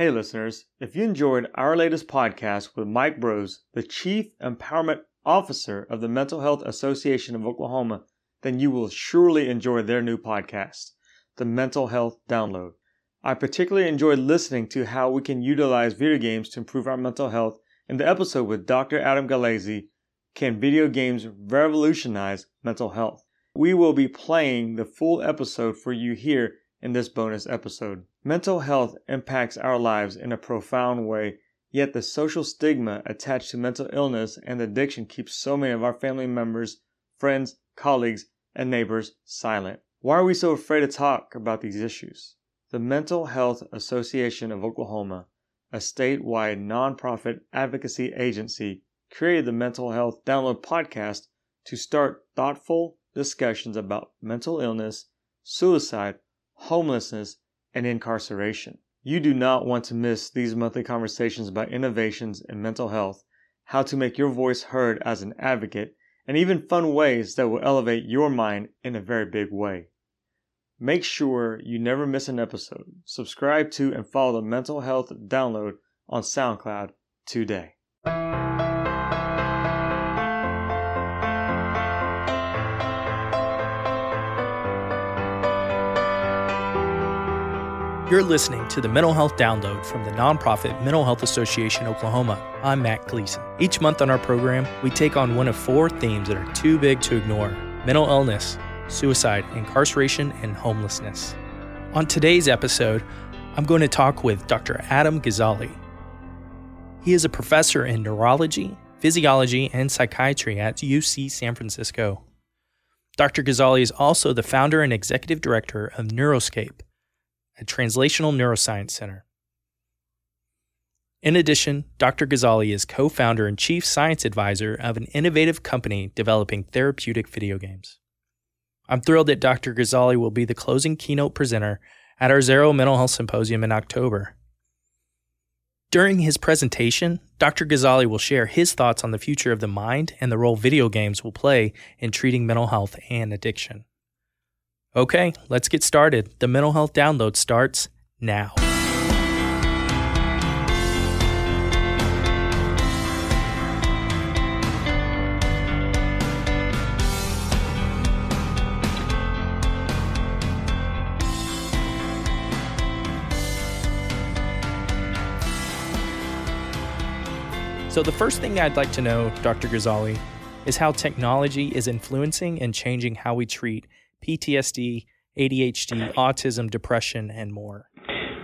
Hey, listeners, if you enjoyed our latest podcast with Mike Brose, the Chief Empowerment Officer of the Mental Health Association of Oklahoma, then you will surely enjoy their new podcast, The Mental Health Download. I particularly enjoyed listening to how we can utilize video games to improve our mental health in the episode with Dr. Adam Gazzaley, Can Video Games Revolutionize Mental Health? We will be playing the full episode for you here in this bonus episode. Mental health impacts our lives in a profound way, yet the social stigma attached to mental illness and addiction keeps so many of our family members, friends, colleagues, and neighbors silent. Why are we so afraid to talk about these issues? The Mental Health Association of Oklahoma, a statewide nonprofit advocacy agency, created the Mental Health Download podcast to start thoughtful discussions about mental illness, suicide, homelessness, and incarceration. You do not want to miss these monthly conversations about innovations in mental health, how to make your voice heard as an advocate, and even fun ways that will elevate your mind in a very big way. Make sure you never miss an episode. Subscribe to and follow the Mental Health Download on SoundCloud today. You're listening to the Mental Health Download from the nonprofit Mental Health Association Oklahoma. I'm Matt Gleason. Each month on our program, we take on one of four themes that are too big to ignore mental illness, suicide, incarceration, and homelessness. On today's episode, I'm going to talk with Dr. Adam Gazzaley. He is a professor in neurology, physiology, and psychiatry at UC San Francisco. Dr. Gazzaley is also the founder and executive director of Neuroscape a translational neuroscience center. In addition, Dr. Gazzaley is co founder and chief science advisor of an innovative company developing therapeutic video games. I'm thrilled that Dr. Gazzaley will be the closing keynote presenter at our Zarrow Mental Health Symposium in October. During his presentation, Dr. Gazzaley will share his thoughts on the future of the mind and the role video games will play in treating mental health and addiction. Okay, let's get started. The mental health download starts now. So, the first thing I'd like to know, Dr. Gazzaley, is how technology is influencing and changing how we treat PTSD, ADHD, autism, depression, and more?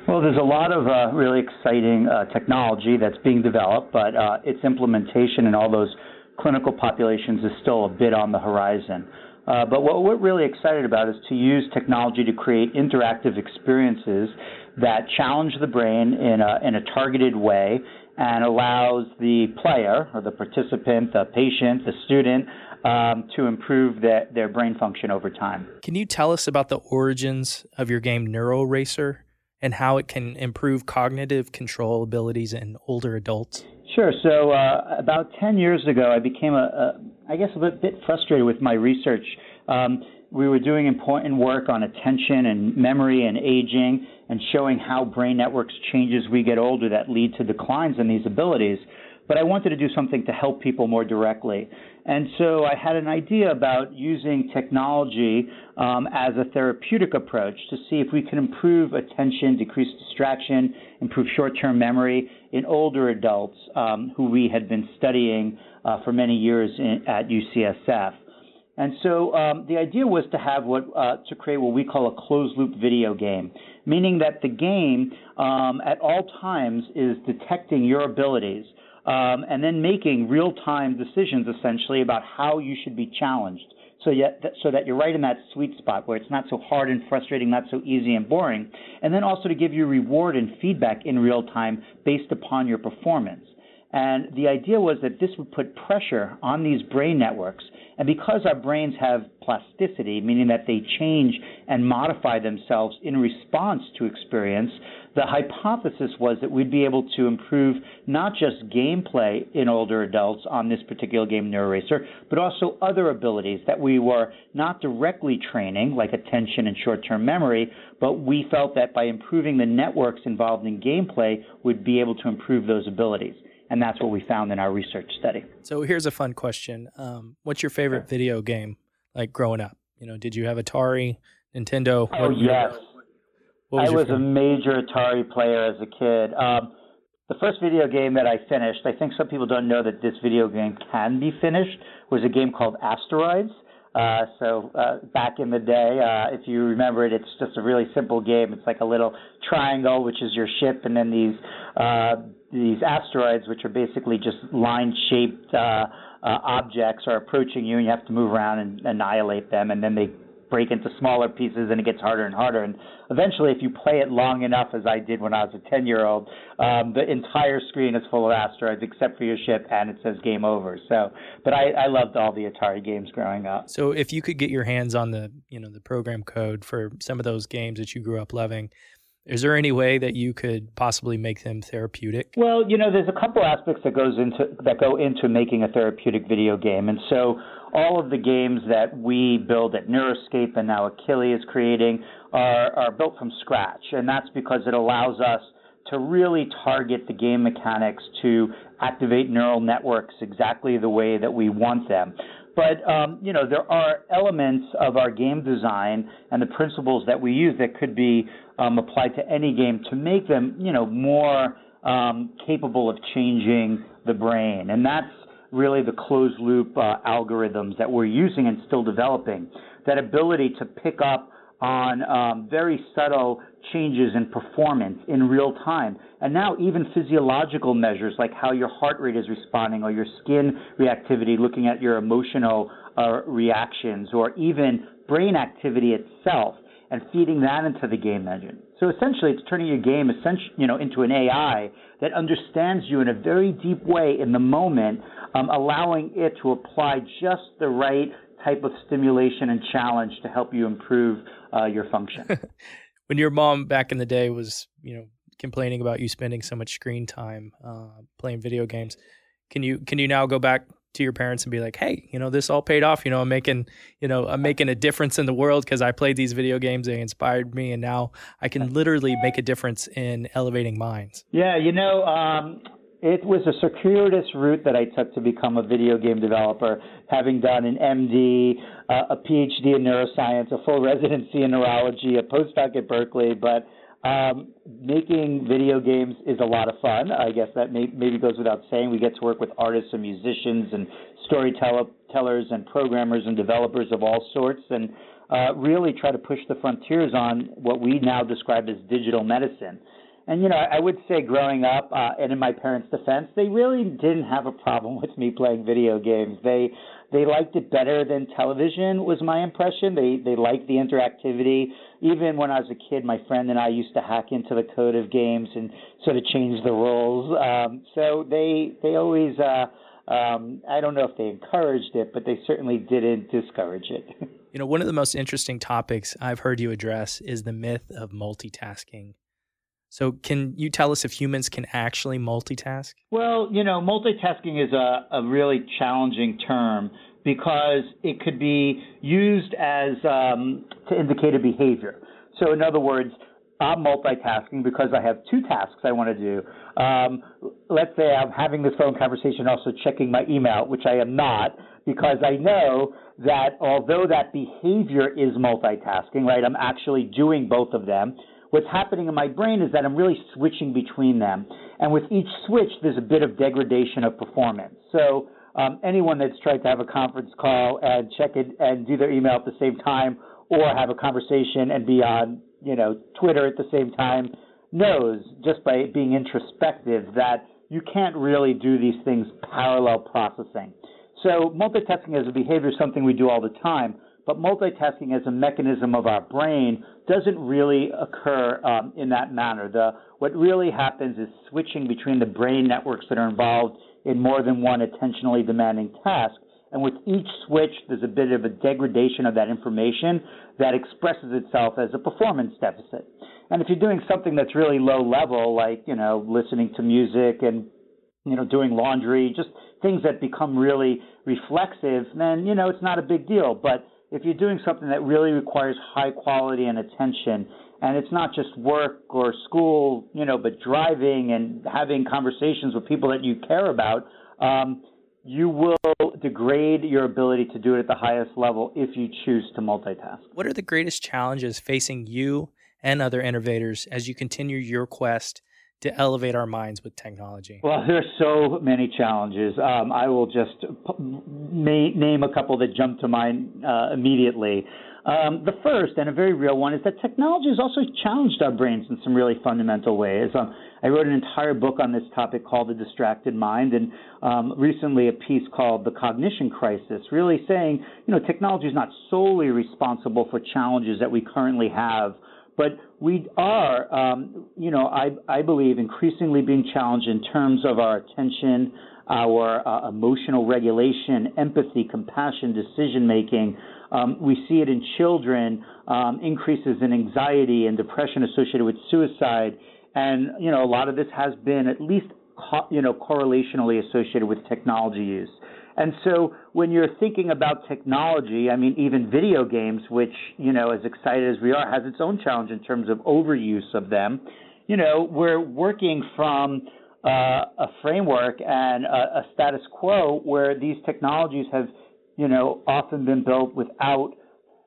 Well, there's a lot of uh, really exciting uh, technology that's being developed, but uh, its implementation in all those clinical populations is still a bit on the horizon. Uh, but what we're really excited about is to use technology to create interactive experiences that challenge the brain in a, in a targeted way and allows the player or the participant, the patient, the student, um, to improve their, their brain function over time. Can you tell us about the origins of your game NeuroRacer and how it can improve cognitive control abilities in older adults? Sure. So uh, about 10 years ago, I became a, a I guess, a bit, bit frustrated with my research. Um, we were doing important work on attention and memory and aging and showing how brain networks change as we get older that lead to declines in these abilities. But I wanted to do something to help people more directly. And so I had an idea about using technology um, as a therapeutic approach to see if we can improve attention, decrease distraction, improve short term memory in older adults um, who we had been studying uh, for many years in, at UCSF. And so um, the idea was to have what uh, to create what we call a closed loop video game, meaning that the game um, at all times is detecting your abilities um, and then making real time decisions essentially about how you should be challenged. So, yet, so that you're right in that sweet spot where it's not so hard and frustrating, not so easy and boring, and then also to give you reward and feedback in real time based upon your performance. And the idea was that this would put pressure on these brain networks. And because our brains have plasticity, meaning that they change and modify themselves in response to experience, the hypothesis was that we'd be able to improve not just gameplay in older adults on this particular game, NeuroRacer, but also other abilities that we were not directly training, like attention and short term memory, but we felt that by improving the networks involved in gameplay, we'd be able to improve those abilities and that's what we found in our research study. So here's a fun question: um, What's your favorite video game? Like growing up, you know, did you have Atari, Nintendo? Oh yes, was I was a major Atari player as a kid. Um, the first video game that I finished, I think some people don't know that this video game can be finished, was a game called Asteroids. Uh, so uh, back in the day, uh, if you remember it, it's just a really simple game. It's like a little triangle, which is your ship, and then these uh, these asteroids, which are basically just line-shaped uh, uh, objects, are approaching you, and you have to move around and annihilate them, and then they break into smaller pieces and it gets harder and harder. And eventually, if you play it long enough, as I did when I was a 10 year old, um, the entire screen is full of asteroids except for your ship and it says game over. So, but I, I loved all the Atari games growing up. So, if you could get your hands on the, you know, the program code for some of those games that you grew up loving, is there any way that you could possibly make them therapeutic? Well, you know, there's a couple aspects that goes into that go into making a therapeutic video game, and so all of the games that we build at Neuroscape and now Akili is creating are, are built from scratch, and that's because it allows us to really target the game mechanics to activate neural networks exactly the way that we want them. But um, you know, there are elements of our game design and the principles that we use that could be um, applied to any game to make them, you know, more um, capable of changing the brain. And that's really the closed loop uh, algorithms that we're using and still developing. That ability to pick up on um, very subtle changes in performance in real time. And now, even physiological measures like how your heart rate is responding or your skin reactivity, looking at your emotional uh, reactions, or even brain activity itself and feeding that into the game engine. So essentially, it's turning your game you know, into an AI that understands you in a very deep way in the moment, um, allowing it to apply just the right type of stimulation and challenge to help you improve uh, your function. when your mom back in the day was, you know, complaining about you spending so much screen time uh, playing video games, can you can you now go back to your parents and be like, hey, you know, this all paid off. You know, I'm making, you know, I'm making a difference in the world because I played these video games. They inspired me, and now I can literally make a difference in elevating minds. Yeah, you know, um, it was a circuitous route that I took to become a video game developer, having done an MD, uh, a PhD in neuroscience, a full residency in neurology, a postdoc at Berkeley, but um, making video games is a lot of fun. I guess that may, maybe goes without saying. We get to work with artists and musicians and storytellers and programmers and developers of all sorts, and uh, really try to push the frontiers on what we now describe as digital medicine. And you know, I would say growing up, uh, and in my parents' defense, they really didn't have a problem with me playing video games. They they liked it better than television was my impression. They they liked the interactivity. Even when I was a kid, my friend and I used to hack into the code of games and sort of change the rules. Um, so they they always uh, um, I don't know if they encouraged it, but they certainly didn't discourage it. you know, one of the most interesting topics I've heard you address is the myth of multitasking. So, can you tell us if humans can actually multitask? Well, you know, multitasking is a, a really challenging term because it could be used as um, to indicate a behavior. So, in other words, I'm multitasking because I have two tasks I want to do. Um, let's say I'm having this phone conversation, also checking my email, which I am not, because I know that although that behavior is multitasking, right, I'm actually doing both of them what's happening in my brain is that I'm really switching between them. And with each switch, there's a bit of degradation of performance. So um, anyone that's tried to have a conference call and check it and do their email at the same time, or have a conversation and be on, you know, Twitter at the same time, knows just by being introspective that you can't really do these things parallel processing. So multitasking as a behavior is something we do all the time, but multitasking as a mechanism of our brain doesn't really occur um, in that manner. The, what really happens is switching between the brain networks that are involved in more than one attentionally demanding task. And with each switch, there's a bit of a degradation of that information that expresses itself as a performance deficit. And if you're doing something that's really low level, like, you know, listening to music and, you know, doing laundry, just things that become really reflexive, then, you know, it's not a big deal. But if you're doing something that really requires high quality and attention, and it's not just work or school, you know, but driving and having conversations with people that you care about, um, you will degrade your ability to do it at the highest level if you choose to multitask. What are the greatest challenges facing you and other innovators as you continue your quest to elevate our minds with technology? Well, there are so many challenges. Um, I will just p- name a couple that jump to mind uh, immediately. Um, the first, and a very real one, is that technology has also challenged our brains in some really fundamental ways. Um, I wrote an entire book on this topic called The Distracted Mind, and um, recently a piece called The Cognition Crisis, really saying, you know, technology is not solely responsible for challenges that we currently have but we are, um, you know, I, I believe increasingly being challenged in terms of our attention, our uh, emotional regulation, empathy, compassion, decision making. Um, we see it in children, um, increases in anxiety and depression associated with suicide. And, you know, a lot of this has been at least, co- you know, correlationally associated with technology use. And so when you're thinking about technology, I mean, even video games, which, you know, as excited as we are, has its own challenge in terms of overuse of them. You know, we're working from uh, a framework and a, a status quo where these technologies have, you know, often been built without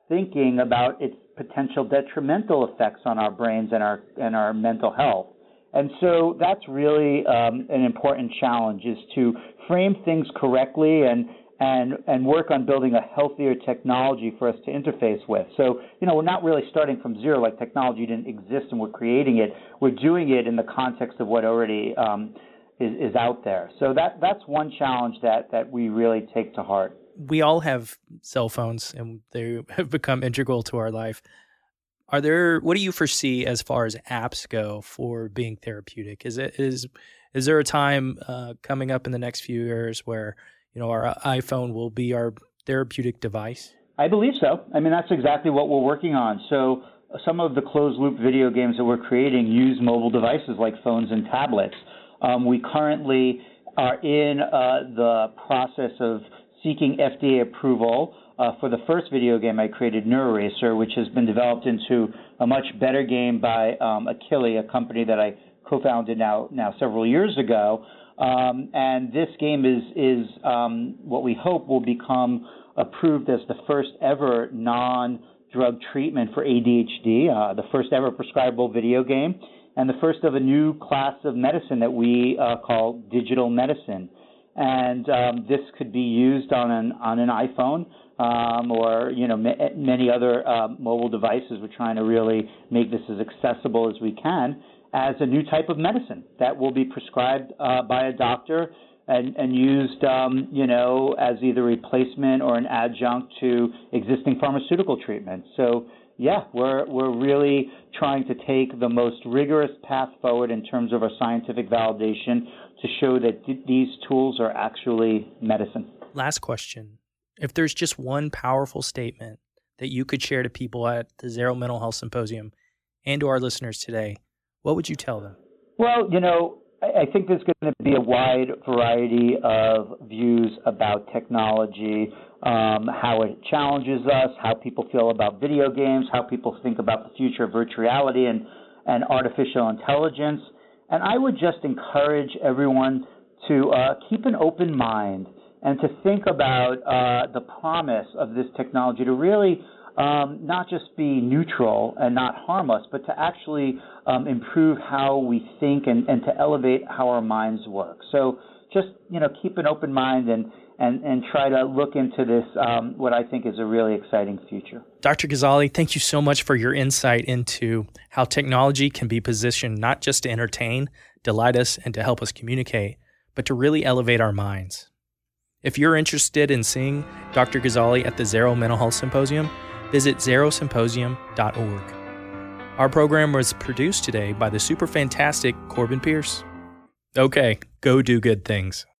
thinking about its potential detrimental effects on our brains and our and our mental health. And so that's really um, an important challenge is to frame things correctly and and and work on building a healthier technology for us to interface with. So, you know, we're not really starting from zero like technology didn't exist and we're creating it. We're doing it in the context of what already um, is, is out there. So that that's one challenge that that we really take to heart. We all have cell phones and they have become integral to our life. Are there what do you foresee as far as apps go for being therapeutic? Is it is is there a time uh, coming up in the next few years where you know our iPhone will be our therapeutic device? I believe so. I mean that's exactly what we're working on. So some of the closed loop video games that we're creating use mobile devices like phones and tablets. Um, we currently are in uh, the process of seeking FDA approval uh, for the first video game I created, NeuroRacer, which has been developed into a much better game by um, Akili, a company that I co-founded now now several years ago. Um, and this game is is um, what we hope will become approved as the first ever non-drug treatment for ADHD, uh, the first ever prescribable video game, and the first of a new class of medicine that we uh, call digital medicine. And um, this could be used on an on an iPhone um, or you know ma- many other uh, mobile devices. We're trying to really make this as accessible as we can as a new type of medicine that will be prescribed uh, by a doctor and, and used, um, you know, as either replacement or an adjunct to existing pharmaceutical treatments. So yeah, we're we're really trying to take the most rigorous path forward in terms of our scientific validation to show that th- these tools are actually medicine. Last question if there's just one powerful statement that you could share to people at the Zarrow Mental Health Symposium and to our listeners today, what would you tell them? Well, you know, I think there's going to be a wide variety of views about technology, um, how it challenges us, how people feel about video games, how people think about the future of virtual reality and, and artificial intelligence. And I would just encourage everyone to uh, keep an open mind and to think about uh, the promise of this technology to really um, not just be neutral and not harm us, but to actually um, improve how we think and, and to elevate how our minds work. So just you know keep an open mind and and, and try to look into this, um, what I think is a really exciting future. Dr. Gazzaley, thank you so much for your insight into how technology can be positioned not just to entertain, delight us, and to help us communicate, but to really elevate our minds. If you're interested in seeing Dr. Gazzaley at the Zarrow Mental Health Symposium, visit zarrowsymposium.org. Our program was produced today by the super fantastic Corbin Pierce. Okay, go do good things.